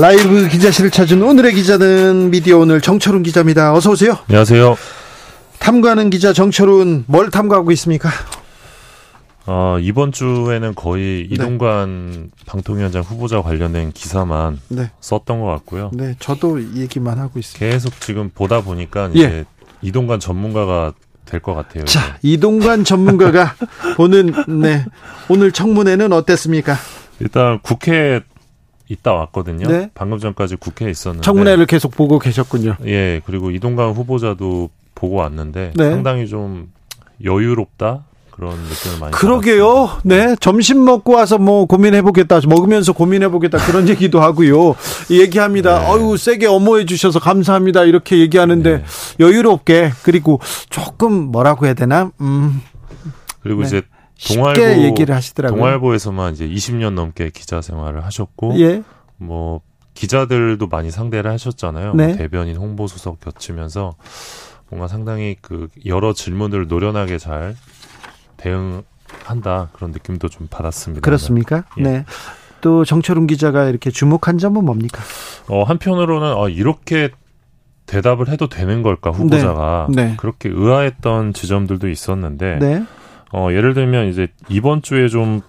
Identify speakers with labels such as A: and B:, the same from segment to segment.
A: 라이브 기자실을 찾은 오늘의 기자는 미디어 오늘 정철훈 기자입니다. 어서 오세요.
B: 안녕하세요.
A: 탐구하는 기자 정철훈 뭘 탐구하고 있습니까?
B: 어, 이번 주에는 거의 네. 이동관 방통위원장 후보자 관련된 기사만 네. 썼던 것 같고요.
A: 네, 저도 얘기만 하고 있습니다.
B: 계속 지금 보다 보니까 예. 이제 이동관 전문가가 될 것 같아요.
A: 자, 이제. 이동관 전문가가 보는 네 오늘 청문회는 어땠습니까?
B: 일단 국회 있다 왔거든요. 네. 방금 전까지 국회에 있었는데
A: 청문회를 계속 보고 계셨군요.
B: 예, 그리고 이동관 후보자도 보고 왔는데 네. 상당히 좀 여유롭다 그런 느낌을 많이
A: 그러게요. 받았습니다. 네. 점심 먹고 와서 뭐 고민해 보겠다. 먹으면서 고민해 보겠다. 그런 얘기도 하고요. 얘기합니다. 네. 어유 세게 엄호해 주셔서 감사합니다. 이렇게 얘기하는데 네. 여유롭게 그리고 조금 뭐라고 해야 되나? 음.
B: 그리고 네. 이제 동아일보 얘기를 하시더라고요. 동아일보에서만 이제 20년 넘게 기자 생활을 하셨고 예. 뭐 기자들도 많이 상대를 하셨잖아요. 네. 뭐 대변인 홍보수석 겹치면서 뭔가 상당히 그 여러 질문들을 노련하게 잘 대응한다 그런 느낌도 좀 받았습니다.
A: 그렇습니까? 예. 네. 또 정철웅 기자가 이렇게 주목한 점은 뭡니까?
B: 어, 한편으로는 어, 이렇게 대답을 해도 되는 걸까 후보자가 네. 네. 그렇게 의아했던 지점들도 있었는데 네. 어, 예를 들면 이제 이번 주에 좀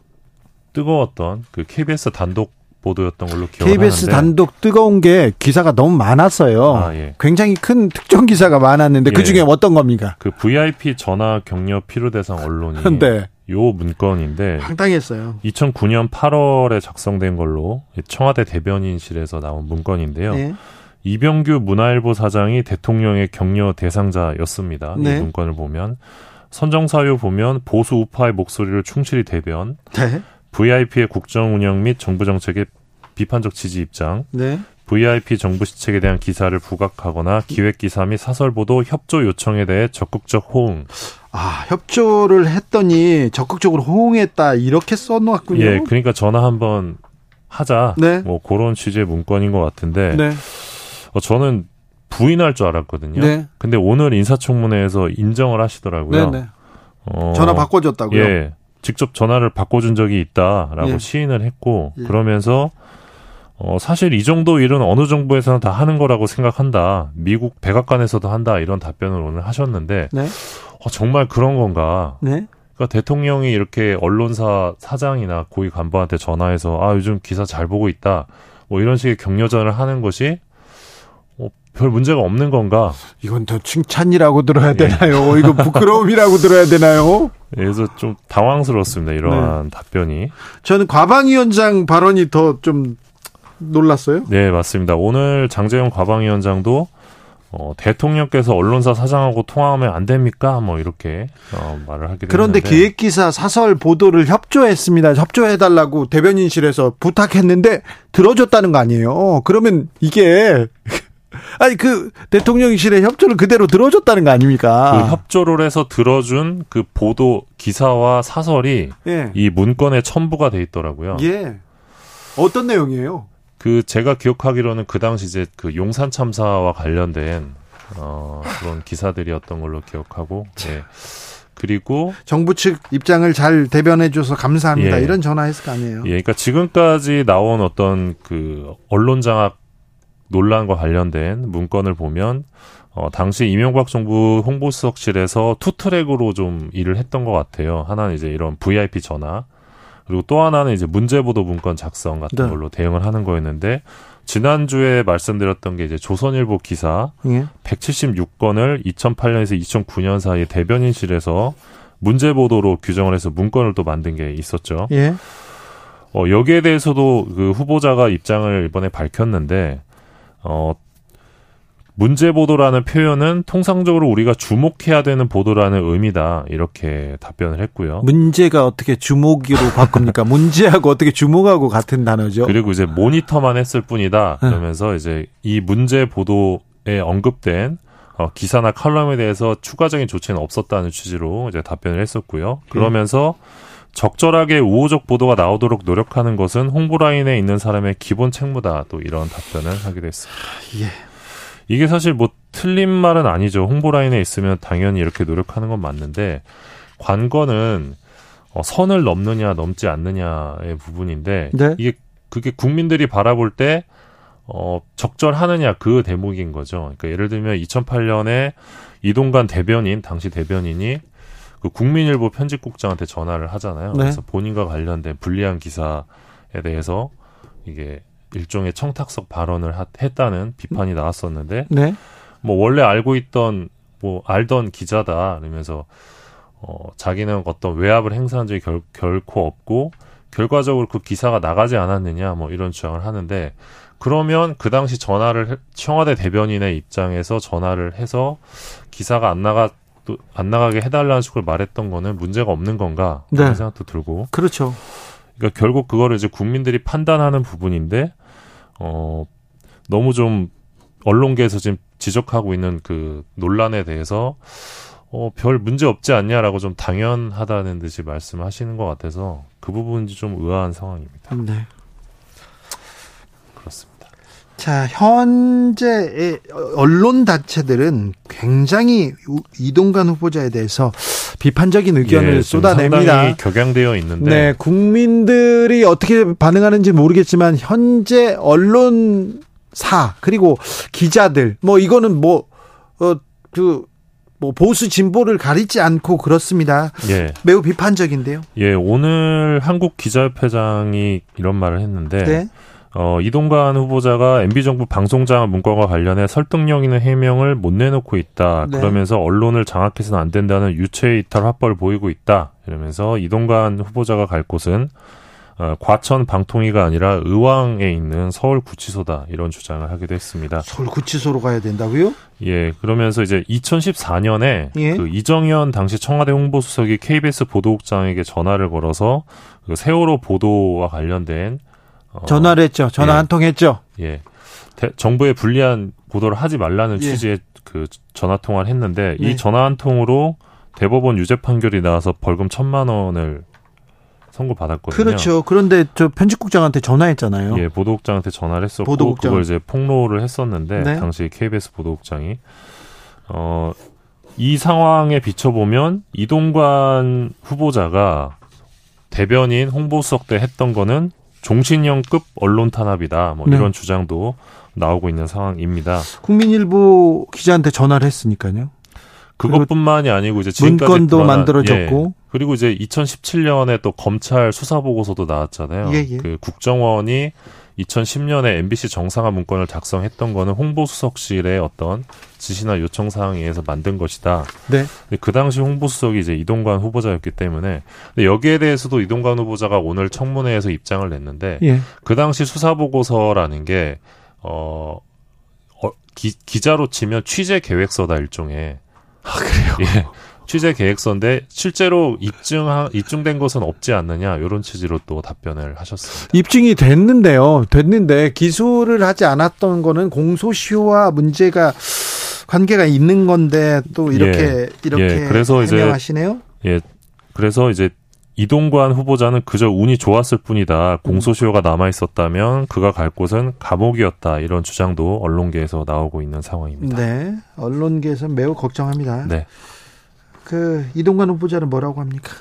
B: 뜨거웠던 그 KBS 단독 보도였던 걸로 기억하는데
A: KBS 단독 뜨거운 게 기사가 너무 많았어요. 아, 예. 굉장히 큰 특정 기사가 많았는데 그 예. 중에 어떤 겁니까?
B: 그 VIP 전화 격려 필요 대상 언론이 네. 요 문건인데
A: 황당했어요.
B: 2009년 8월에 작성된 걸로 청와대 대변인실에서 나온 문건인데요. 네. 이병규 문화일보 사장이 대통령의 격려 대상자였습니다. 네. 이 문건을 보면 선정사유 보면 보수 우파의 목소리를 충실히 대변. 네. VIP의 국정 운영 및 정부 정책의 비판적 지지 입장. 네. VIP 정부 시책에 대한 기사를 부각하거나 기획 기사 및 사설 보도 협조 요청에 대해 적극적 호응.
A: 아, 협조를 했더니 적극적으로 호응했다. 이렇게 써놓았군요.
B: 예, 그러니까 전화 한번 하자. 네. 뭐 그런 취지의 문건인 것 같은데. 네. 어, 저는 부인할 줄 알았거든요. 네. 근데 오늘 인사청문회에서 인정을 하시더라고요. 네, 네.
A: 어, 전화 바꿔줬다고요?
B: 예. 직접 전화를 바꿔준 적이 있다라고 예. 시인을 했고 예. 그러면서 어, 사실 이 정도 일은 어느 정부에서는 다 하는 거라고 생각한다. 미국 백악관에서도 한다. 이런 답변을 오늘 하셨는데 네. 어, 정말 그런 건가? 네. 그러니까 대통령이 이렇게 언론사 사장이나 고위 간부한테 전화해서 아 요즘 기사 잘 보고 있다. 뭐 이런 식의 격려전을 하는 것이 별 문제가 없는 건가?
A: 이건 더 칭찬이라고 들어야 예. 되나요? 이거 부끄러움이라고 들어야 되나요?
B: 예, 그래서 좀 당황스러웠습니다. 이러한 네. 답변이.
A: 저는 과방위원장 발언이 더 좀 놀랐어요.
B: 네, 맞습니다. 오늘 장재영 과방위원장도 어, 대통령께서 언론사 사장하고 통화하면 안 됩니까? 뭐 이렇게 어, 말을 하게
A: 그런데
B: 됐는데.
A: 기획기사 사설 보도를 협조했습니다. 협조해달라고 대변인실에서 부탁했는데 들어줬다는 거 아니에요? 그러면 이게 아니 그 대통령실의 협조를 그대로 들어줬다는 거 아닙니까?
B: 그 협조를 해서 들어준 그 보도 기사와 사설이 예. 이 문건에 첨부가 돼 있더라고요.
A: 예. 어떤 내용이에요?
B: 그 제가 기억하기로는 그 당시 이제 그 용산 참사와 관련된 어 그런 기사들이었던 걸로 기억하고 예. 그리고
A: 정부 측 입장을 잘 대변해 줘서 감사합니다. 예. 이런 전화했을 거 아니에요.
B: 예. 그러니까 지금까지 나온 어떤 그 언론 장악 논란과 관련된 문건을 보면 어, 당시 이명박 정부 홍보수석실에서 two track으로 좀 일을 했던 것 같아요. 하나는 이제 이런 VIP 전화, 그리고 또 하나는 이제 문제보도 문건 작성 같은 네. 걸로 대응을 하는 거였는데, 지난주에 말씀드렸던 게 이제 조선일보 기사 예. 176건을 2008년에서 2009년 사이에 대변인실에서 문제 보도로 규정을 해서 문건을 또 만든 게 있었죠. 예. 어, 여기에 대해서도 그 후보자가 입장을 이번에 밝혔는데, 어, 문제 보도라는 표현은 통상적으로 우리가 주목해야 되는 보도라는 의미다. 이렇게 답변을 했고요.
A: 문제가 어떻게 주목으로 바꿉니까? 문제하고 어떻게 주목하고 같은 단어죠?
B: 그리고 이제 모니터만 했을 뿐이다.
A: 네.
B: 그러면서 이제 이 문제 보도에 언급된 어, 기사나 칼럼에 대해서 추가적인 조치는 없었다는 취지로 이제 답변을 했었고요. 그러면서 적절하게 우호적 보도가 나오도록 노력하는 것은 홍보 라인에 있는 사람의 기본 책무다. 또 이런 답변을 하기도 했습니다.
A: 예.
B: 이게 사실 뭐 틀린 말은 아니죠. 홍보 라인에 있으면 당연히 이렇게 노력하는 건 맞는데 관건은 어, 선을 넘느냐 넘지 않느냐의 부분인데
A: 네.
B: 이게 그게 국민들이 바라볼 때 어, 적절하느냐 그 대목인 거죠. 그러니까 예를 들면 2008년에 이동관 대변인 당시 대변인이 그 국민일보 편집국장한테 전화를 하잖아요.
A: 네.
B: 그래서 본인과 관련된 불리한 기사에 대해서 이게 일종의 청탁석 발언을 하- 했다는 비판이 나왔었는데
A: 네.
B: 뭐 원래 알고 있던 뭐 알던 기자다 그러면서 어 자기는 어떤 외압을 행사한 적이 결, 결코 없고 결과적으로 그 기사가 나가지 않았느냐 뭐 이런 주장을 하는데 그러면 그 당시 전화를 해- 청와대 대변인의 입장에서 전화를 해서 기사가 안 나가 또 안 나가게 해달라는 식으로 말했던 거는 문제가 없는 건가 그런
A: 네.
B: 생각도 들고
A: 그렇죠.
B: 그러니까 결국 그거를 이제 국민들이 판단하는 부분인데 어 너무 좀 언론계에서 지금 지적하고 있는 그 논란에 대해서 어 별 문제 없지 않냐라고 좀 당연하다는 듯이 말씀하시는 것 같아서 그 부분이 좀 의아한 상황입니다.
A: 네. 자, 현재의 언론 단체들은 굉장히 우- 이동관 후보자에 대해서 비판적인 의견을
B: 예,
A: 쏟아냅니다.
B: 상당히 격양되어 있는데
A: 네, 국민들이 어떻게 반응하는지 모르겠지만 현재 언론사 그리고 기자들 뭐 이거는 뭐어그 뭐 보수 진보를 가리지 않고 그렇습니다.
B: 예,
A: 매우 비판적인데요.
B: 예 오늘 한국 기자협회장이 이런 말을 했는데
A: 네.
B: 어, 이동관 후보자가 MB정부 방송장악 문건과 관련해 설득력 있는 해명을 못 내놓고 있다.
A: 네.
B: 그러면서 언론을 장악해서는 안 된다는 유체 이탈 화법을 보이고 있다. 이러면서 이동관 후보자가 갈 곳은 어, 과천 방통위가 아니라 의왕에 있는 서울 구치소다. 이런 주장을 하기도 했습니다.
A: 서울 구치소로 가야 된다고요?
B: 예, 그러면서 이제 2014년에
A: 예.
B: 그 이정현 당시 청와대 홍보수석이 KBS 보도국장에게 전화를 걸어서 그 세월호 보도와 관련된 어,
A: 전화를 했죠. 전화
B: 예.
A: 한통 했죠.
B: 예. 대- 정부에 불리한 보도를 하지 말라는
A: 예.
B: 취지의 그 전화 통화를 했는데
A: 네.
B: 이 전화 한 통으로 대법원 유죄 판결이 나와서 벌금 천만 원을 선고 받았거든요.
A: 그렇죠. 그런데 저 편집국장한테 전화했잖아요.
B: 예, 보도국장한테 전화를 했었고
A: 보도국장.
B: 그걸 이제 폭로를 했었는데
A: 네.
B: 당시 KBS 보도국장이 어, 이 상황에 비춰보면 이동관 후보자가 대변인 홍보수석 때 했던 거는 종신형급 언론 탄압이다. 뭐
A: 네.
B: 이런 주장도 나오고 있는 상황입니다.
A: 국민일보 기자한테 전화를 했으니까요.
B: 그것뿐만이 아니고 이제 지금까지
A: 문건도
B: 드러난-
A: 만들어졌고.
B: 예. 그리고 이제 2017년에 또 검찰 수사 보고서도 나왔잖아요.
A: 예, 예.
B: 그 국정원이 2010년에 MBC 정상화 문건을 작성했던 거는 홍보수석실의 어떤 지시나 요청 사항에 의해서 만든 것이다.
A: 네.
B: 그 당시 홍보수석이 이제 이동관 후보자였기 때문에 여기에 대해서도 이동관 후보자가 오늘 청문회에서 입장을 냈는데
A: 예.
B: 그 당시 수사 보고서라는 게 어, 어, 기, 기자로 치면 취재 계획서다 일종의. 아 그래요? 예. 취재 계획서인데 실제로 입증 입증된 것은 없지 않느냐 이런 취지로 또 답변을 하셨습니다.
A: 입증이 됐는데요. 됐는데 기소를 하지 않았던 거는 공소시효와 문제가 관계가 있는 건데 또 이렇게 이렇게
B: 예, 그래서 이제
A: 해명하시네요.
B: 예. 그래서 이제 이동관 후보자는 그저 운이 좋았을 뿐이다. 공소시효가 남아 있었다면 그가 갈 곳은 감옥이었다. 이런 주장도 언론계에서 나오고 있는 상황입니다.
A: 네. 언론계에서 매우 걱정합니다.
B: 네.
A: 그 이동관 후보자는 뭐라고 합니까?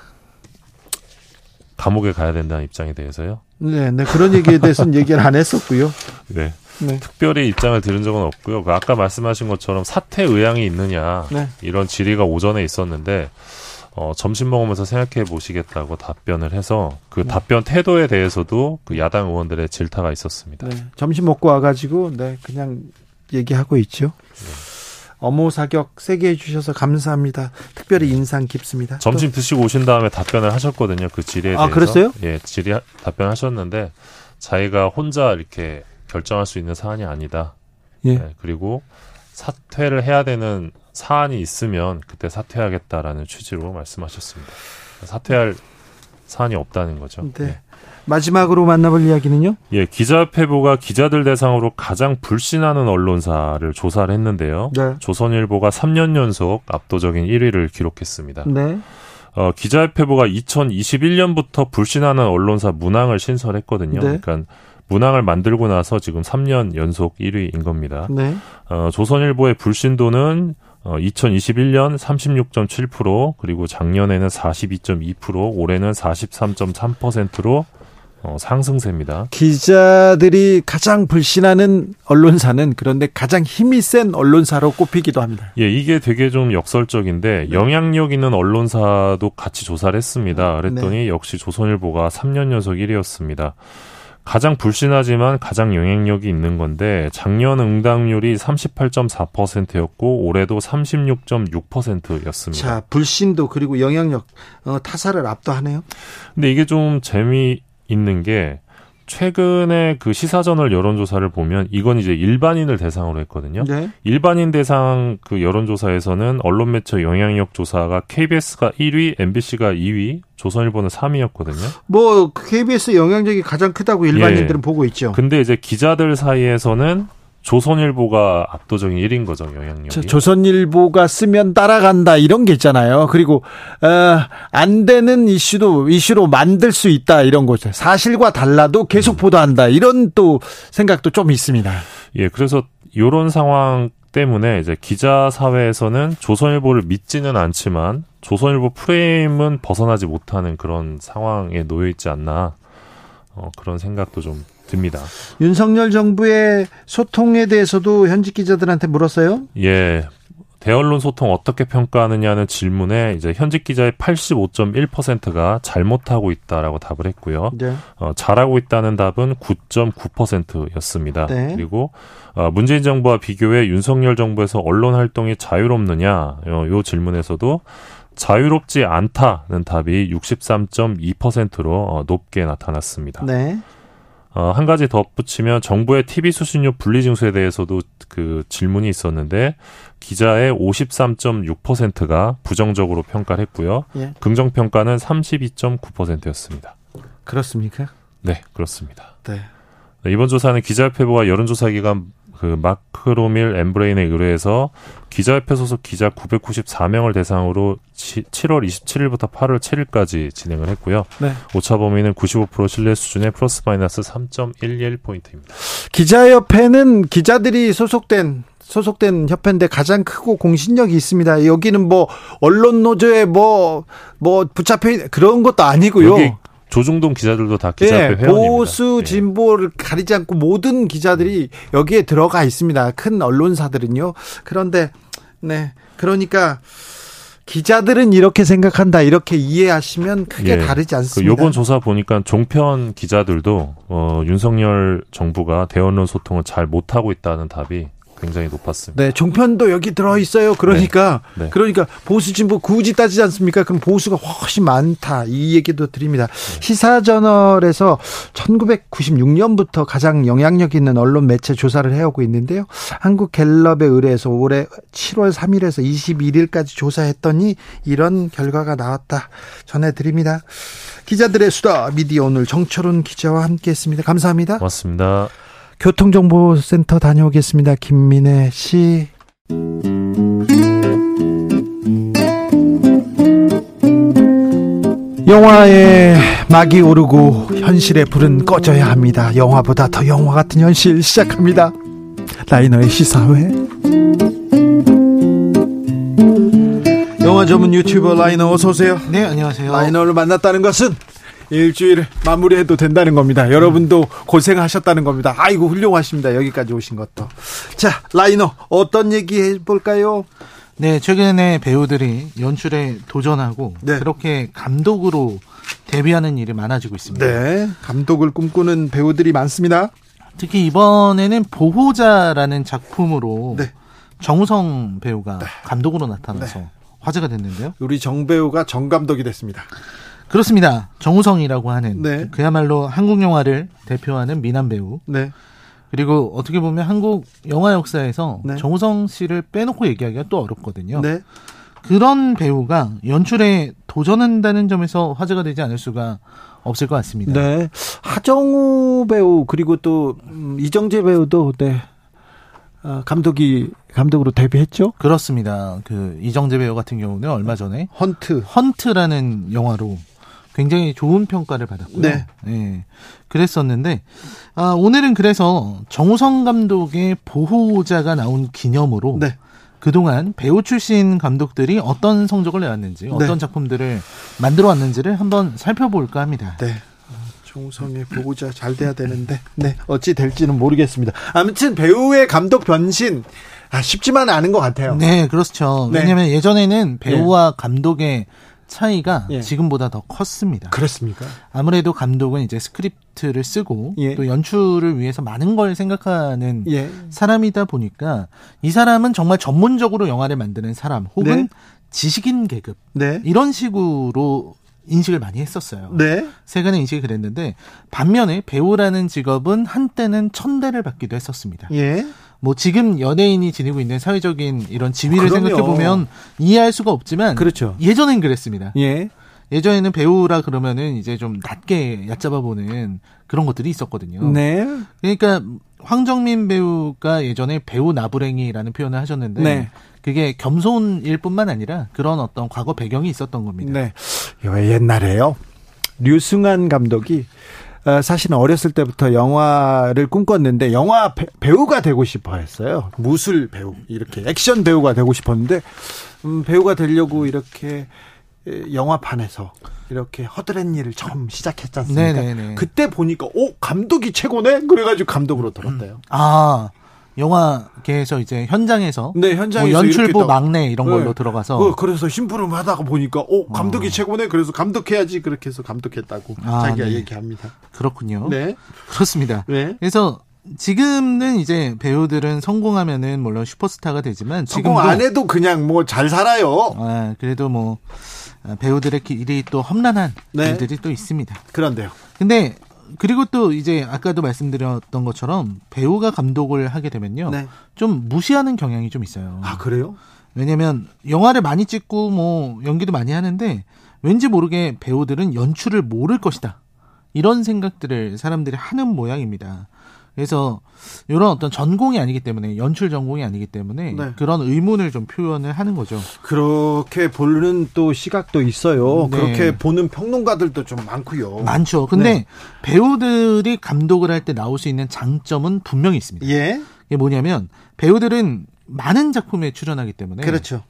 B: 감옥에 가야 된다는 입장에 대해서요.
A: 네, 네 그런 얘기에 대해서는 얘기를 안 했었고요.
B: 네.
A: 네.
B: 특별히 입장을 들은 적은 없고요. 그 아까 말씀하신 것처럼 사퇴 의향이 있느냐
A: 네.
B: 이런 질의가 오전에 있었는데 어, 점심 먹으면서 생각해 보시겠다고 답변을 해서 그
A: 네.
B: 답변 태도에 대해서도 그 야당 의원들의 질타가 있었습니다.
A: 네. 점심 먹고 와가지고 네 그냥 얘기하고 있죠. 어모 사격 세게 해주셔서 감사합니다. 특별히 인상 깊습니다.
B: 점심 드시고 오신 다음에 답변을 하셨거든요. 그 질의에
A: 아,
B: 대해서.
A: 그랬어요?
B: 예, 질의 답변하셨는데 자기가 혼자 이렇게 결정할 수 있는 사안이 아니다.
A: 또, 예.
B: 네, 그리고 사퇴를 해야 되는 사안이 있으면 그때 사퇴하겠다라는 취지로 말씀하셨습니다. 사퇴할 사안이 없다는 거죠.
A: 네. 네. 마지막으로 만나볼 이야기는요?
B: 예, 기자협회보가 기자들 대상으로 가장 불신하는 언론사를 조사를 했는데요. 네. 조선일보가 3년 연속 압도적인 1위를 기록했습니다. 네. 어, 기자협회보가 2021년부터 불신하는 언론사 문항을 신설했거든요. 네. 그러니까 문항을 만들고 나서 지금 3년 연속 1위인 겁니다. 네. 어, 조선일보의 불신도는 어, 2021년 36.7% 그리고 작년에는 42.2% 올해는 43.3%로 어, 상승세입니다.
A: 기자들이 가장 불신하는 언론사는 그런데 가장 힘이 센 언론사로 꼽히기도 합니다.
B: 예, 이게 되게 좀 역설적인데 네. 영향력 있는 언론사도 같이 조사를 했습니다. 그랬더니 네. 역시 조선일보가 3년 연속 1위였습니다. 가장 불신하지만 가장 영향력이 있는 건데 작년 응답률이 38.4%였고 올해도 36.6%였습니다.
A: 자, 불신도 그리고 영향력 어, 타사를 압도하네요.
B: 근데 이게 좀 재미 있는 게 최근에 그 시사저널 여론조사를 보면 이건 이제 일반인을 대상으로 했거든요. 네. 일반인 대상 그 여론조사에서는 언론 매체 영향력 조사가 KBS가 1위, MBC가 2위, 조선일보는 3위였거든요.
A: 뭐 KBS 영향력이 가장 크다고 일반인들은 예. 보고 있죠.
B: 근데 이제 기자들 사이에서는 조선일보가 압도적인 1인 거죠, 영향력이.
A: 조선일보가 쓰면 따라간다 이런 게 있잖아요. 그리고 어, 안 되는 이슈도 이슈로 만들 수 있다 이런 거죠. 사실과 달라도 계속 음. 보도한다 이런 또 생각도 좀 있습니다.
B: 예, 그래서 이런 상황 때문에 이제 기자 사회에서는 조선일보를 믿지는 않지만 조선일보 프레임은 벗어나지 못하는 그런 상황에 놓여 있지 않나 어, 그런 생각도 좀 듭니다.
A: 윤석열 정부의 소통에 대해서도 현직 기자들한테 물었어요?
B: 예. 대언론 소통 어떻게 평가하느냐는 질문에 이제 현직 기자의 85.1%가 잘못하고 있다라고 답을 했고요. 네. 어, 잘하고 있다는 답은 9.9%였습니다. 네. 그리고 어, 문재인 정부와 비교해 윤석열 정부에서 언론 활동이 자유롭느냐 어, 요 질문에서도 자유롭지 않다는 답이 63.2%로 어, 높게 나타났습니다. 네. 어, 한 가지 덧붙이면 정부의 TV 수신료 분리 징수에 대해서도 그 질문이 있었는데 기자의 53.6%가 부정적으로 평가를 했고요. 예. 긍정 평가는 32.9%였습니다.
A: 그렇습니까?
B: 네, 그렇습니다. 네. 이번 조사는 기자협회보와 여론조사기관 그 마크로밀 엠브레인에 의뢰해서 기자협회 소속 기자 994명을 대상으로 7월 27일부터 8월 7일까지 진행을 했고요. 네. 오차 범위는 95% 신뢰 수준의 플러스 마이너스 3.11포인트입니다.
A: 기자협회는 기자들이 소속된 소속된 협회인데 가장 크고 공신력이 있습니다. 여기는 뭐 언론 노조에 뭐뭐 뭐 붙잡혀 그런 것도 아니고요.
B: 조중동 기자들도 다 기자협회 네, 회원입니다.
A: 보수 예. 진보를 가리지 않고 모든 기자들이 여기에 들어가 있습니다. 큰 언론사들은요. 그런데 네 그러니까 기자들은 이렇게 생각한다 이렇게 이해하시면 크게 예. 다르지 그 않습니다.
B: 그 요번 조사 보니까 종편 기자들도 어, 윤석열 정부가 대언론 소통을 잘 못하고 있다는 답이 굉장히 높았습니다.
A: 네, 종편도 여기 들어 있어요. 그러니까 네. 네. 그러니까 보수 진보 굳이 따지지 않습니까? 그럼 보수가 훨씬 많다. 이 얘기도 드립니다. 네. 시사저널에서 1996년부터 가장 영향력 있는 언론 매체 조사를 해오고 있는데요. 한국 갤럽에 의뢰해서 올해 7월 3일에서 21일까지 조사했더니 이런 결과가 나왔다. 전해 드립니다. 기자들의 수다 미디어 오늘 정철훈 기자와 함께했습니다. 감사합니다.
B: 고맙습니다.
A: 교통정보센터 다녀오겠습니다. 김민혜 씨. 영화에 막이 오르고 현실의 불은 꺼져야 합니다. 영화보다 더 영화 같은 현실 시작합니다. 라이너의 시사회. 영화 전문 유튜버 라이너 어서 오세요.
C: 네, 안녕하세요.
A: 라이너를 만났다는 것은 일주일 마무리해도 된다는 겁니다. 여러분도 고생하셨다는 겁니다. 아이고 훌륭하십니다. 여기까지 오신 것도. 자 라이너 어떤 얘기 해볼까요?
C: 네 최근에 배우들이 연출에 도전하고 네. 그렇게 감독으로 데뷔하는 일이 많아지고 있습니다.
A: 네 감독을 꿈꾸는 배우들이 많습니다.
C: 특히 이번에는 보호자라는 작품으로 네. 정우성 배우가 네. 감독으로 나타나서 네. 화제가 됐는데요.
A: 우리 정 배우가 정 감독이 됐습니다.
C: 그렇습니다. 정우성이라고 하는 네. 그야말로 한국 영화를 대표하는 미남 배우. 네. 그리고 어떻게 보면 한국 영화 역사에서
A: 네.
C: 정우성 씨를 빼놓고 얘기하기가 또 어렵거든요.
A: 네.
C: 그런 배우가 연출에 도전한다는 점에서 화제가 되지 않을 수가 없을 것 같습니다.
A: 네. 하정우 배우 그리고 또 음, 이정재 배우도 네. 아, 감독이 감독으로 데뷔했죠.
C: 그렇습니다. 그 이정재 배우 같은 경우는 얼마 전에
A: 헌트.
C: 헌트라는 영화로 굉장히 좋은 평가를 받았고요.
A: 네.
C: 예, 그랬었는데 아, 오늘은 그래서 정우성 감독의 보호자가 나온 기념으로
A: 네.
C: 그동안 배우 출신 감독들이 어떤 성적을 내왔는지 어떤
A: 네.
C: 작품들을 만들어 왔는지를 한번 살펴볼까 합니다.
A: 네. 정우성의 보호자 잘 돼야 되는데, 네. 어찌 될지는 모르겠습니다. 아무튼 배우의 감독 변신, 아, 쉽지만 않은 것 같아요.
C: 네, 그렇죠.
A: 네.
C: 왜냐하면 예전에는 배우와 감독의 차이가
A: 예.
C: 지금보다 더 컸습니다.
A: 그렇습니까?
C: 아무래도 감독은 이제 script를 쓰고
A: 예.
C: 또 연출을 위해서 많은 걸 생각하는
A: 예.
C: 사람이다 보니까 이 사람은 정말 전문적으로 영화를 만드는 사람 혹은
A: 네.
C: 지식인 계급
A: 네.
C: 이런 식으로 인식을 많이 했었어요.
A: 네.
C: 세간의 인식이 그랬는데 반면에 배우라는 직업은 한때는 천대를 받기도 했었습니다.
A: 예.
C: 뭐 지금 연예인이 지니고 있는 사회적인 이런 지위를
A: 그럼요.
C: 생각해 보면 이해할 수가 없지만
A: 그렇죠.
C: 예전엔 그랬습니다.
A: 예.
C: 예전에는 배우라 그러면은 이제 좀 낮게 얕잡아 보는 그런 것들이 있었거든요.
A: 네.
C: 그러니까 황정민 배우가 예전에 배우 나부랭이라는 표현을 하셨는데
A: 네.
C: 그게 겸손일 뿐만 아니라 그런 어떤 과거 배경이 있었던 겁니다.
A: 네. 옛날에요. 류승환 감독이 어, 사실은 어렸을 때부터 영화를 꿈꿨는데 영화 배, 배우가 되고 싶어 했어요. 무술 배우 이렇게 액션 배우가 되고 싶었는데 음, 배우가 되려고 이렇게 에, 영화판에서 이렇게 허드렛 일을 처음 시작했지 않습니까?
C: 네네네.
A: 그때 보니까 오 감독이 최고네. 그래가지고 감독으로 들었대요.
C: 아 영화계에서 이제 현장에서
A: 네 현장에서
C: 뭐 연출부 막내 이런 걸로
A: 네.
C: 들어가서
A: 그, 그래서 심부름하다가 보니까 오 감독이 최고네. 그래서 감독해야지 그렇게 해서 감독했다고
C: 아,
A: 자기가
C: 네.
A: 얘기합니다.
C: 그렇군요.
A: 네.
C: 그렇습니다.
A: 네.
C: 그래서 지금은 이제 배우들은 성공하면은 물론 슈퍼스타가 되지만
A: 성공
C: 지금도
A: 안 해도 그냥 뭐 잘 살아요.
C: 아, 그래도 뭐 아, 배우들의 길이 또 험난한
A: 네.
C: 일들이 또 있습니다.
A: 그런데요.
C: 근데 그리고 또 이제 아까도 말씀드렸던 것처럼 배우가 감독을 하게 되면요.
A: 네.
C: 좀 무시하는 경향이 좀 있어요.
A: 아 그래요?
C: 왜냐면 영화를 많이 찍고 뭐 연기도 많이 하는데 왠지 모르게 배우들은 연출을 모를 것이다. 이런 생각들을 사람들이 하는 모양입니다. 그래서 이런 어떤 전공이 아니기 때문에 연출 전공이 아니기 때문에
A: 네.
C: 그런 의문을 좀 표현을 하는 거죠.
A: 그렇게 보는 또 시각도 있어요.
C: 네.
A: 그렇게 보는 평론가들도 좀 많고요.
C: 많죠. 근데
A: 네.
C: 배우들이 감독을 할 때 나올 수 있는 장점은 분명히 있습니다.
A: 예.
C: 이게 뭐냐면 배우들은 많은 작품에 출연하기 때문에
A: 그렇죠.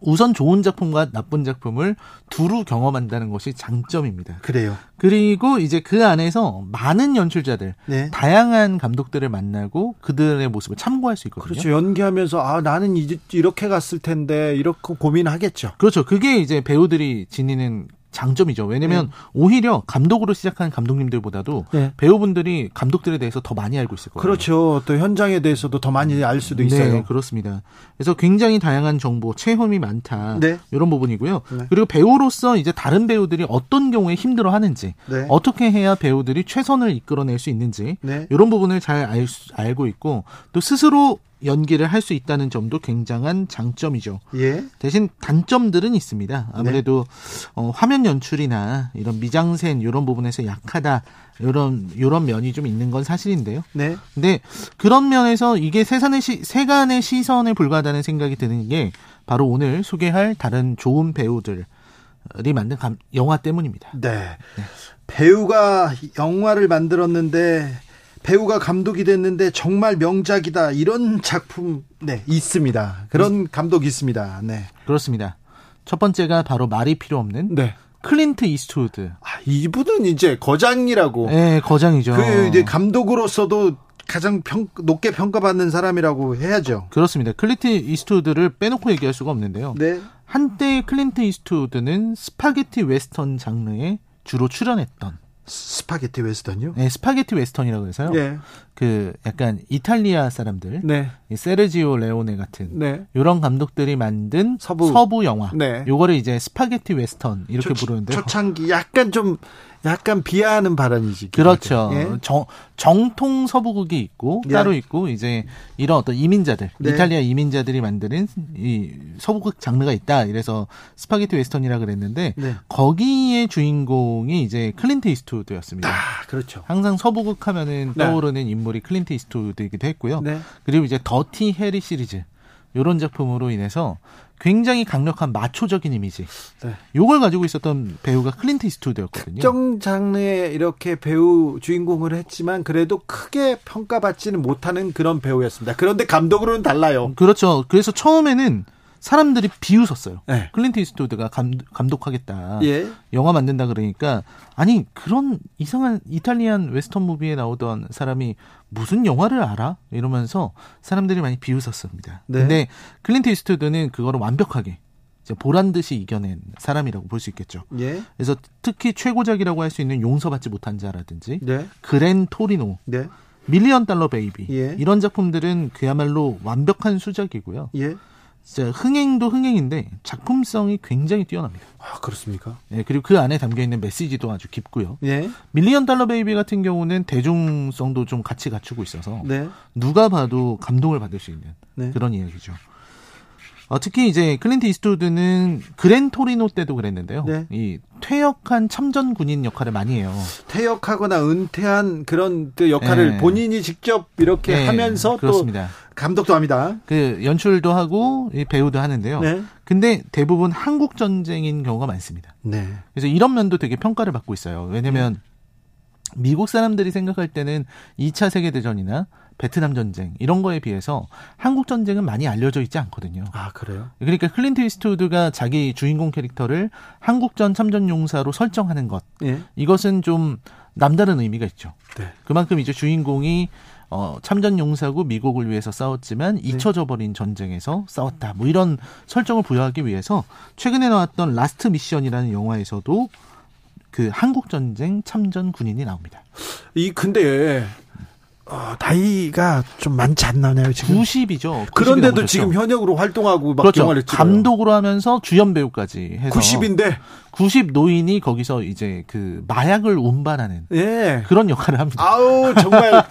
C: 우선 좋은 작품과 나쁜 작품을 두루 경험한다는 것이 장점입니다.
A: 그래요.
C: 그리고 이제 그 안에서 많은 연출자들,
A: 네.
C: 다양한 감독들을 만나고 그들의 모습을 참고할 수 있거든요.
A: 그렇죠. 연기하면서 아 나는 이- 이렇게 갔을 텐데 이렇게 고민하겠죠.
C: 그렇죠. 그게 이제 배우들이 지니는 장점이죠. 왜냐면 오히려 감독으로 시작한 감독님들보다도
A: 네.
C: 배우분들이 감독들에 대해서 더 많이 알고 있을 거예요.
A: 그렇죠. 또 현장에 대해서도 더 많이 알 수도 있어요.
C: 네, 그렇습니다. 그래서 굉장히 다양한 정보, 체험이 많다.
A: 네.
C: 이런 부분이고요.
A: 네.
C: 그리고 배우로서 이제 다른 배우들이 어떤 경우에 힘들어 하는지,
A: 네.
C: 어떻게 해야 배우들이 최선을 이끌어낼 수 있는지,
A: 네.
C: 이런 부분을 잘 알, 수- 알고 있고, 또 스스로 연기를 할 수 있다는 점도 굉장한 장점이죠.
A: 예.
C: 대신 단점들은 있습니다. 아무래도 어, 화면 연출이나 이런 미장센 이런 부분에서 약하다 이런 이런 면이 좀 있는 건 사실인데요.
A: 네.
C: 근데 그런 면에서 이게 세간의 시, 세간의 시선에 불과하다는 생각이 드는 게 바로 오늘 소개할 다른 좋은 배우들이 만든 감- 영화 때문입니다.
A: 네. 배우가 영화를 만들었는데 배우가 감독이 됐는데 정말 명작이다. 이런 작품 네, 있습니다. 그런 감독 있습니다. 네.
C: 그렇습니다. 첫 번째가 바로 말이 필요 없는
A: 네.
C: 클린트 이스트우드.
A: 아, 이분은 이제 거장이라고
C: 네, 거장이죠.
A: 그 이제 감독으로서도 가장 평, 높게 평가받는 사람이라고 해야죠.
C: 그렇습니다. 클린트 이스트우드를 빼놓고 얘기할 수가 없는데요.
A: 네.
C: 한때 클린트 이스트우드는 spaghetti western 장르에 주로 출연했던
A: spaghetti western요?
C: 네, spaghetti western이라고 해서요.
A: 네.
C: 그 약간 이탈리아 사람들,
A: 네.
C: 이 세르지오 레오네 같은
A: 네.
C: 이런 감독들이 만든
A: 서부.
C: 서부, 영화.
A: 네.
C: 요거를 이제 spaghetti western 이렇게
A: 초-
C: 부르는데요.
A: 초창기 약간 좀 약간 비하하는 발언이지.
C: 그렇죠.
A: 예.
C: 정, 정통 서부극이 있고
A: 예.
C: 따로 있고 이제 이런 어떤 이민자들,
A: 네.
C: 이탈리아 이민자들이 만드는 이 서부극 장르가 있다. 이래서 spaghetti western이라 그랬는데
A: 네.
C: 거기의 주인공이 이제 클린트 이스트우드였습니다.
A: 아, 그렇죠.
C: 항상 서부극 하면은
A: 네.
C: 떠오르는 인물이 클린트 이스트우드이기도 했고요.
A: 네.
C: 그리고 이제 더티 해리 시리즈 요런 작품으로 인해서 굉장히 강력한 마초적인 이미지.
A: 네.
C: 요걸 가지고 있었던 배우가 클린트 이스트우드였거든요.
A: 특정 장르에 이렇게 배우 주인공을 했지만 그래도 크게 평가받지는 못하는 그런 배우였습니다. 그런데 감독으로는 달라요.
C: 그렇죠. 그래서 처음에는 사람들이 비웃었어요.
A: 네.
C: 클린트 이스트우드가 감, 감독하겠다.
A: 예.
C: 영화 만든다 그러니까 아니 그런 이상한 Italian western movie에 나오던 사람이 무슨 영화를 알아? 이러면서 사람들이 많이 비웃었습니다.
A: 네.
C: 근데 클린트 이스트우드는 그거를 완벽하게 보란 듯이 이겨낸 사람이라고 볼 수 있겠죠.
A: 예.
C: 그래서 특히 최고작이라고 할 수 있는 용서받지 못한 자라든지
A: 네.
C: 그랜 토리노,
A: 네.
C: 밀리언 달러 베이비
A: 예.
C: 이런 작품들은 그야말로 완벽한 수작이고요.
A: 예.
C: 진짜 흥행도 흥행인데 작품성이 굉장히 뛰어납니다.
A: 아, 그렇습니까?
C: 예, 그리고 그 안에 담겨 있는 메시지도 아주 깊고요.
A: 예.
C: 밀리언 달러 베이비 같은 경우는 대중성도 좀 같이 갖추고 있어서
A: 네.
C: 누가 봐도 감동을 받을 수 있는
A: 네.
C: 그런 이야기죠. 어, 특히 이제 클린트 이스트우드는 그랜 토리노 때도 그랬는데요.
A: 네.
C: 이 퇴역한 참전 군인 역할을 많이 해요.
A: 퇴역하거나 은퇴한 그런 그 역할을
C: 네.
A: 본인이 직접 이렇게
C: 네,
A: 하면서
C: 그렇습니다.
A: 또 감독도 합니다.
C: 그 연출도 하고 이 배우도 하는데요.
A: 네.
C: 근데 대부분 한국 전쟁인 경우가 많습니다.
A: 네.
C: 그래서 이런 면도 되게 평가를 받고 있어요. 왜냐면 미국 사람들이 생각할 때는 2차 세계 대전이나 베트남 전쟁 이런 거에 비해서 한국 전쟁은 많이 알려져 있지 않거든요.
A: 아, 그래요?
C: 그러니까 클린트 이스트우드가 자기 주인공 캐릭터를 한국전 참전 용사로 설정하는 것
A: 예.
C: 이것은 좀 남다른 의미가 있죠.
A: 네.
C: 그만큼 이제 주인공이 어, 참전 용사고 미국을 위해서 싸웠지만
A: 네.
C: 잊혀져 버린 전쟁에서 싸웠다. 뭐 이런 설정을 부여하기 위해서 최근에 나왔던 라스트 미션이라는 영화에서도 그 한국 전쟁 참전 군인이 나옵니다.
A: 이 근데 어, 나이가 좀 많지 않나요, 지금?
C: 90이죠.
A: 그런데도 지금 현역으로 활동하고 막
C: 그렇죠.
A: 영화를 찍어요.
C: 감독으로 하면서 주연 배우까지 해서
A: 90인데
C: 90 노인이 거기서 이제 그 마약을 운반하는
A: 예.
C: 그런 역할을 합니다.
A: 아우 정말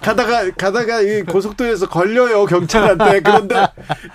A: 가다가 가다가 이 고속도로에서 걸려요 경찰한테 그런데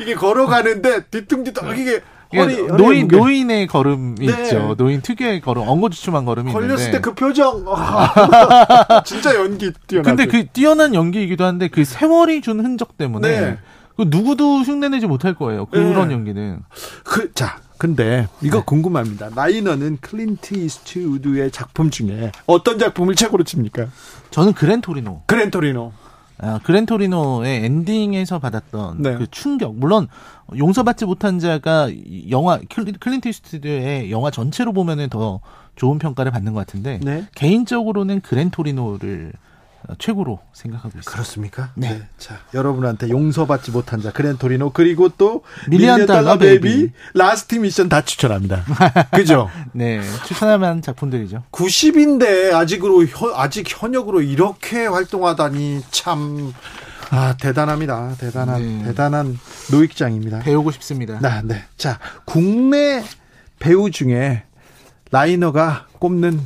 A: 이게 걸어가는데 뒤뚱뒤뚱 이게 허리,
C: 노인
A: 무게.
C: 노인의 걸음이
A: 네.
C: 있죠. 노인 특유의 걸음, 엉거주춤한 걸음이
A: 걸렸을. 때 그 표정 아, 진짜 연기 뛰어나죠.
C: 근데 그 뛰어난 연기이기도 한데 그 세월이 준 흔적 때문에
A: 네.
C: 그 누구도 흉내내지 못할 거예요. 그런
A: 네.
C: 연기는.
A: 그, 자, 근데 이거 궁금합니다. 라이너는 클린트 이스트우드의 작품 중에 어떤 작품을 최고로 칩니까?
C: 저는 그랜토리노.
A: 그랜토리노.
C: 아, 그랜토리노의 엔딩에서 받았던
A: 네.
C: 그 충격. 물론 용서받지 못한 자가 이 영화 클린트 이스트우드의 영화 전체로 보면은 더 좋은 평가를 받는 것 같은데
A: 네.
C: 개인적으로는 그랜토리노를 최고로 생각하고 있습니다.
A: 그렇습니까?
C: 네.
A: 자, 여러분한테 용서받지 못한 자, 그랜토리노, 그리고 또,
C: 밀리언
A: 달러 베이비,
C: 베이비.
A: 라스트 미션 다 추천합니다. 그죠?
C: 네, 추천할 만한 작품들이죠.
A: 90인데, 아직으로, 현- 아직 현역으로 이렇게 활동하다니, 참, 아, 대단합니다. 대단한,
C: 네.
A: 대단한 노익장입니다.
C: 배우고 싶습니다.
A: 네, 네. 자, 국내 배우 중에 라이너가 꼽는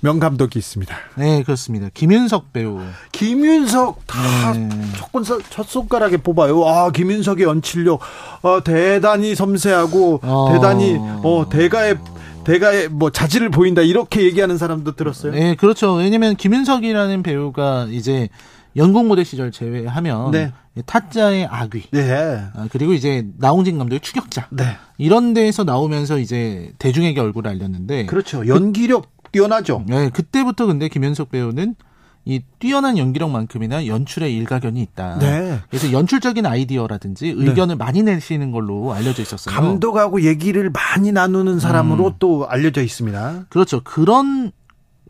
A: 명감독이 있습니다.
C: 네, 그렇습니다. 김윤석 배우.
A: 김윤석 다
C: 네.
A: 조건 첫 손가락에 뽑아요. 아 김윤석의 연출력 어, 대단히 섬세하고
C: 어.
A: 대단히 어 대가의 대가의 뭐 자질을 보인다 이렇게 얘기하는 사람도 들었어요.
C: 네, 그렇죠. 왜냐면 김윤석이라는 배우가 이제 연극 모델 시절 제외하면
A: 네.
C: 타짜의 아귀.
A: 네.
C: 아, 그리고 이제 나홍진 감독의 추격자.
A: 네.
C: 이런 데에서 나오면서 이제 대중에게 얼굴을 알렸는데
A: 그렇죠. 연기력 뛰어나죠.
C: 네, 그때부터 근데 김윤석 배우는 이 뛰어난 연기력만큼이나 연출의 일가견이 있다.
A: 네.
C: 그래서 연출적인 아이디어라든지 의견을 많이 내시는 걸로 알려져 있었어요.
A: 감독하고 얘기를 많이 나누는 사람으로
C: 음.
A: 또 알려져 있습니다.
C: 그렇죠. 그런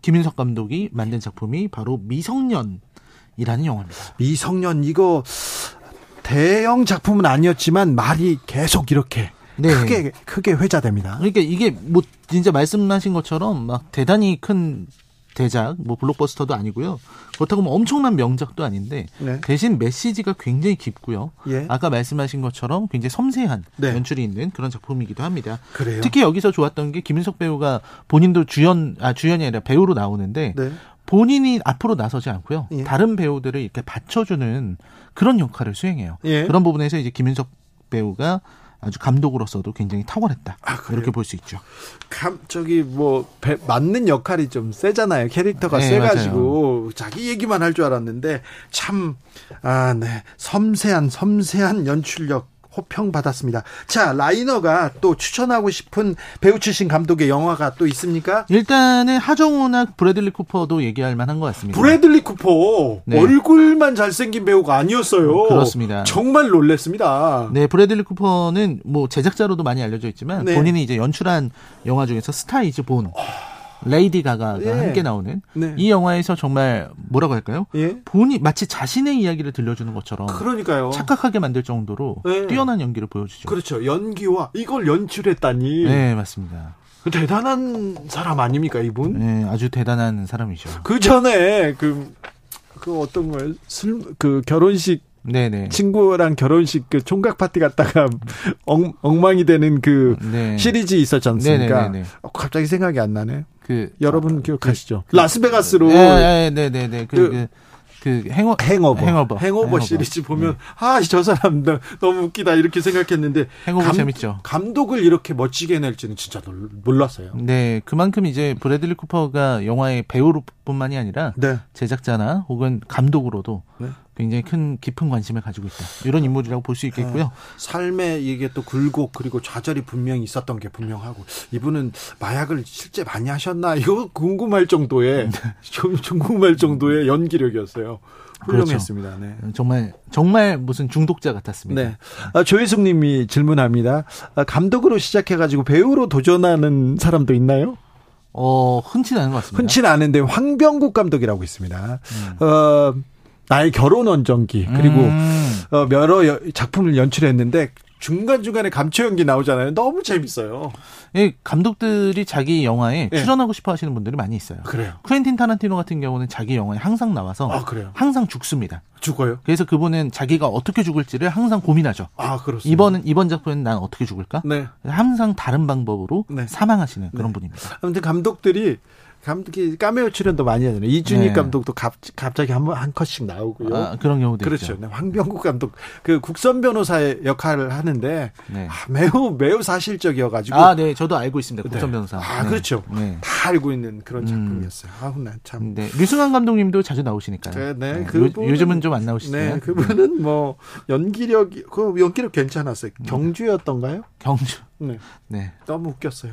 C: 김윤석 감독이 만든 작품이 바로 미성년이라는 영화입니다.
A: 미성년 이거 대형 작품은 아니었지만 말이 계속 이렇게
C: 네.
A: 크게 크게 회자됩니다.
C: 그러니까 이게 뭐 진짜 말씀하신 것처럼 막 대단히 큰 대작, 뭐 블록버스터도 아니고요. 그렇다고 뭐 엄청난 명작도 아닌데
A: 네.
C: 대신 메시지가 굉장히 깊고요.
A: 예.
C: 아까 말씀하신 것처럼 굉장히 섬세한
A: 네.
C: 연출이 있는 그런 작품이기도 합니다.
A: 그래요.
C: 특히 여기서 좋았던 게 김윤석 배우가 본인도 주연 아 주연이 아니라 배우로 나오는데
A: 네.
C: 본인이 앞으로 나서지 않고요.
A: 예.
C: 다른 배우들을 이렇게 받쳐주는 그런 역할을 수행해요.
A: 예.
C: 그런 부분에서 이제 김윤석 배우가 아주 감독으로서도 굉장히 탁월했다.
A: 아, 그래요?
C: 이렇게 볼 수 있죠.
A: 감 저기 뭐 배- 맞는 역할이 좀 세잖아요. 캐릭터가
C: 네,
A: 세가지고 자기 얘기만 할 줄 알았는데 참 아 네 섬세한 섬세한 연출력 호평 받았습니다. 자 라이너가 또 추천하고 싶은 배우 출신 감독의 영화가 또 있습니까?
C: 일단은 하정우나 브래들리 쿠퍼도 얘기할 만한 것 같습니다.
A: 브래들리 쿠퍼
C: 네.
A: 얼굴만 잘생긴 배우가 아니었어요.
C: 그렇습니다.
A: 정말 놀랬습니다.
C: 네, 브래들리 쿠퍼는 뭐 제작자로도 많이 알려져 있지만
A: 네.
C: 본인이 이제 연출한 영화 중에서 스타 이즈 본 레이디 가가가
A: 예.
C: 함께 나오는
A: 네.
C: 이 영화에서 정말 뭐라고 할까요?
A: 예.
C: 본이 마치 자신의 이야기를 들려주는 것처럼
A: 그러니까요.
C: 착각하게 만들 정도로
A: 네.
C: 뛰어난 연기를 보여주죠.
A: 그렇죠. 연기와 이걸 연출했다니
C: 네, 맞습니다.
A: 대단한 사람 아닙니까 이분?
C: 네, 아주 대단한 사람이죠.
A: 그 전에 그, 그 어떤 거예요? 술, 그 결혼식,
C: 네, 네.
A: 친구랑 결혼식 그 총각 파티 갔다가 엉, 엉망이 되는 그
C: 네.
A: 시리즈 있었지 않습니까?
C: 네네네네.
A: 어, 갑자기 생각이 안 나네.
C: 그
A: 여러분 기억하시죠? 라스베가스로
C: 네, 네, 네, 네. 그,
A: 그-
C: 그, 그 행어
A: 행어버.
C: 행어버.
A: 행어버 시리즈 보면 아, 저 사람 너- 너무 웃기다 이렇게 생각했는데
C: 행어버 재밌죠.
A: 감독을 이렇게 멋지게 낼지는 진짜 놀- 몰랐어요.
C: 네, 그만큼 이제 브래들리 쿠퍼가 영화의 배우로뿐만이 아니라
A: 네.
C: 제작자나 혹은 감독으로도
A: 네.
C: 굉장히 큰 깊은 관심을 가지고 있다. 이런 인물이라고 볼 수 있겠고요.
A: 삶에 이게 또 굴곡 그리고 좌절이 분명히 있었던 게 분명하고 이분은 마약을 실제 많이 하셨나 이거 궁금할 정도의 좀, 좀 궁금할 정도의 연기력이었어요. 훌륭했습니다. 네.
C: 정말 정말 무슨 중독자 같았습니다.
A: 네. 아, 조혜숙님이 질문합니다. 아, 감독으로 시작해가지고 배우로 도전하는 사람도 있나요?
C: 어, 흔치는 않은 것 같습니다.
A: 흔치는 않은데 황병국 감독이라고 있습니다. 어, 나의 결혼 원정기 그리고
C: 음.
A: 어, 여러 여- 작품을 연출했는데 중간 중간에 감초 연기 나오잖아요. 너무 재밌어요.
C: 이 감독들이 자기 영화에
A: 네.
C: 출연하고 싶어 하시는 분들이 많이 있어요.
A: 그래요.
C: 쿠엔틴 타란티노 같은 경우는 자기 영화에 항상 나와서
A: 아 그래요.
C: 항상 죽습니다.
A: 죽어요?
C: 그래서 그분은 자기가 어떻게 죽을지를 항상 고민하죠.
A: 아 그렇습니다.
C: 이번은 이번 작품은 난 어떻게 죽을까?
A: 네.
C: 항상 다른 방법으로
A: 네.
C: 사망하시는 그런 분입니다.
A: 아무튼 감독들이 감독이 까메오 출연도 많이 하잖아요. 이준익
C: 네.
A: 감독도 갑, 갑자기 한, 번- 한 컷씩 나오고요.
C: 아, 그런 경우도
A: 그렇죠.
C: 있죠.
A: 네, 황병국 감독 그 국선 변호사의 역할을 하는데
C: 네.
A: 아, 매우 매우 사실적이어가지고
C: 아, 네, 저도 알고 있습니다. 국선
A: 네.
C: 변호사.
A: 아
C: 네.
A: 그렇죠.
C: 네.
A: 다 알고 있는 그런
C: 음.
A: 작품이었어요. 아우 난 참
C: 네, 류승환 감독님도 자주 나오시니까요.
A: 네, 네,
C: 요, 요즘은 좀 안 나오시네요.
A: 네, 그분은 뭐 연기력이 그 연기력 괜찮았어요. 경주였던가요?
C: 경주.
A: 네.
C: 네.
A: 너무 웃겼어요.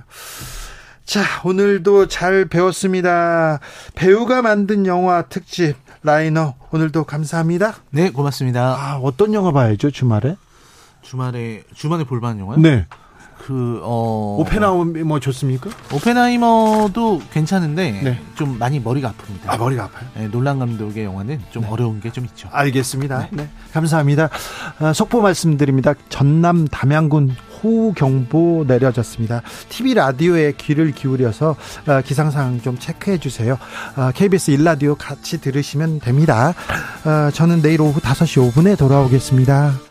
A: 자, 오늘도 잘 배웠습니다. 배우가 만든 영화 특집 라이너 오늘도 감사합니다.
C: 네, 고맙습니다.
A: 아, 어떤 영화 봐야죠, 주말에?
C: 주말에 주말에 볼만한 영화요?
A: 네.
C: 그 어.
A: 오펜하우머 뭐 좋습니까?
C: 오펜하이머도 괜찮은데
A: 네.
C: 좀 많이 머리가 아픕니다.
A: 아, 머리가 아파요.
C: 네, 놀란 감독의 영화는 좀 어려운 게 좀 있죠.
A: 알겠습니다. 네. 감사합니다. 아, 속보 말씀드립니다. 전남 담양군 호우경보 내려졌습니다. TV 라디오에 귀를 기울여서 아, 기상 상황 좀 체크해 주세요. 아, KBS 일라디오 같이 들으시면 됩니다. 아, 저는 내일 오후 5시 5분에 돌아오겠습니다.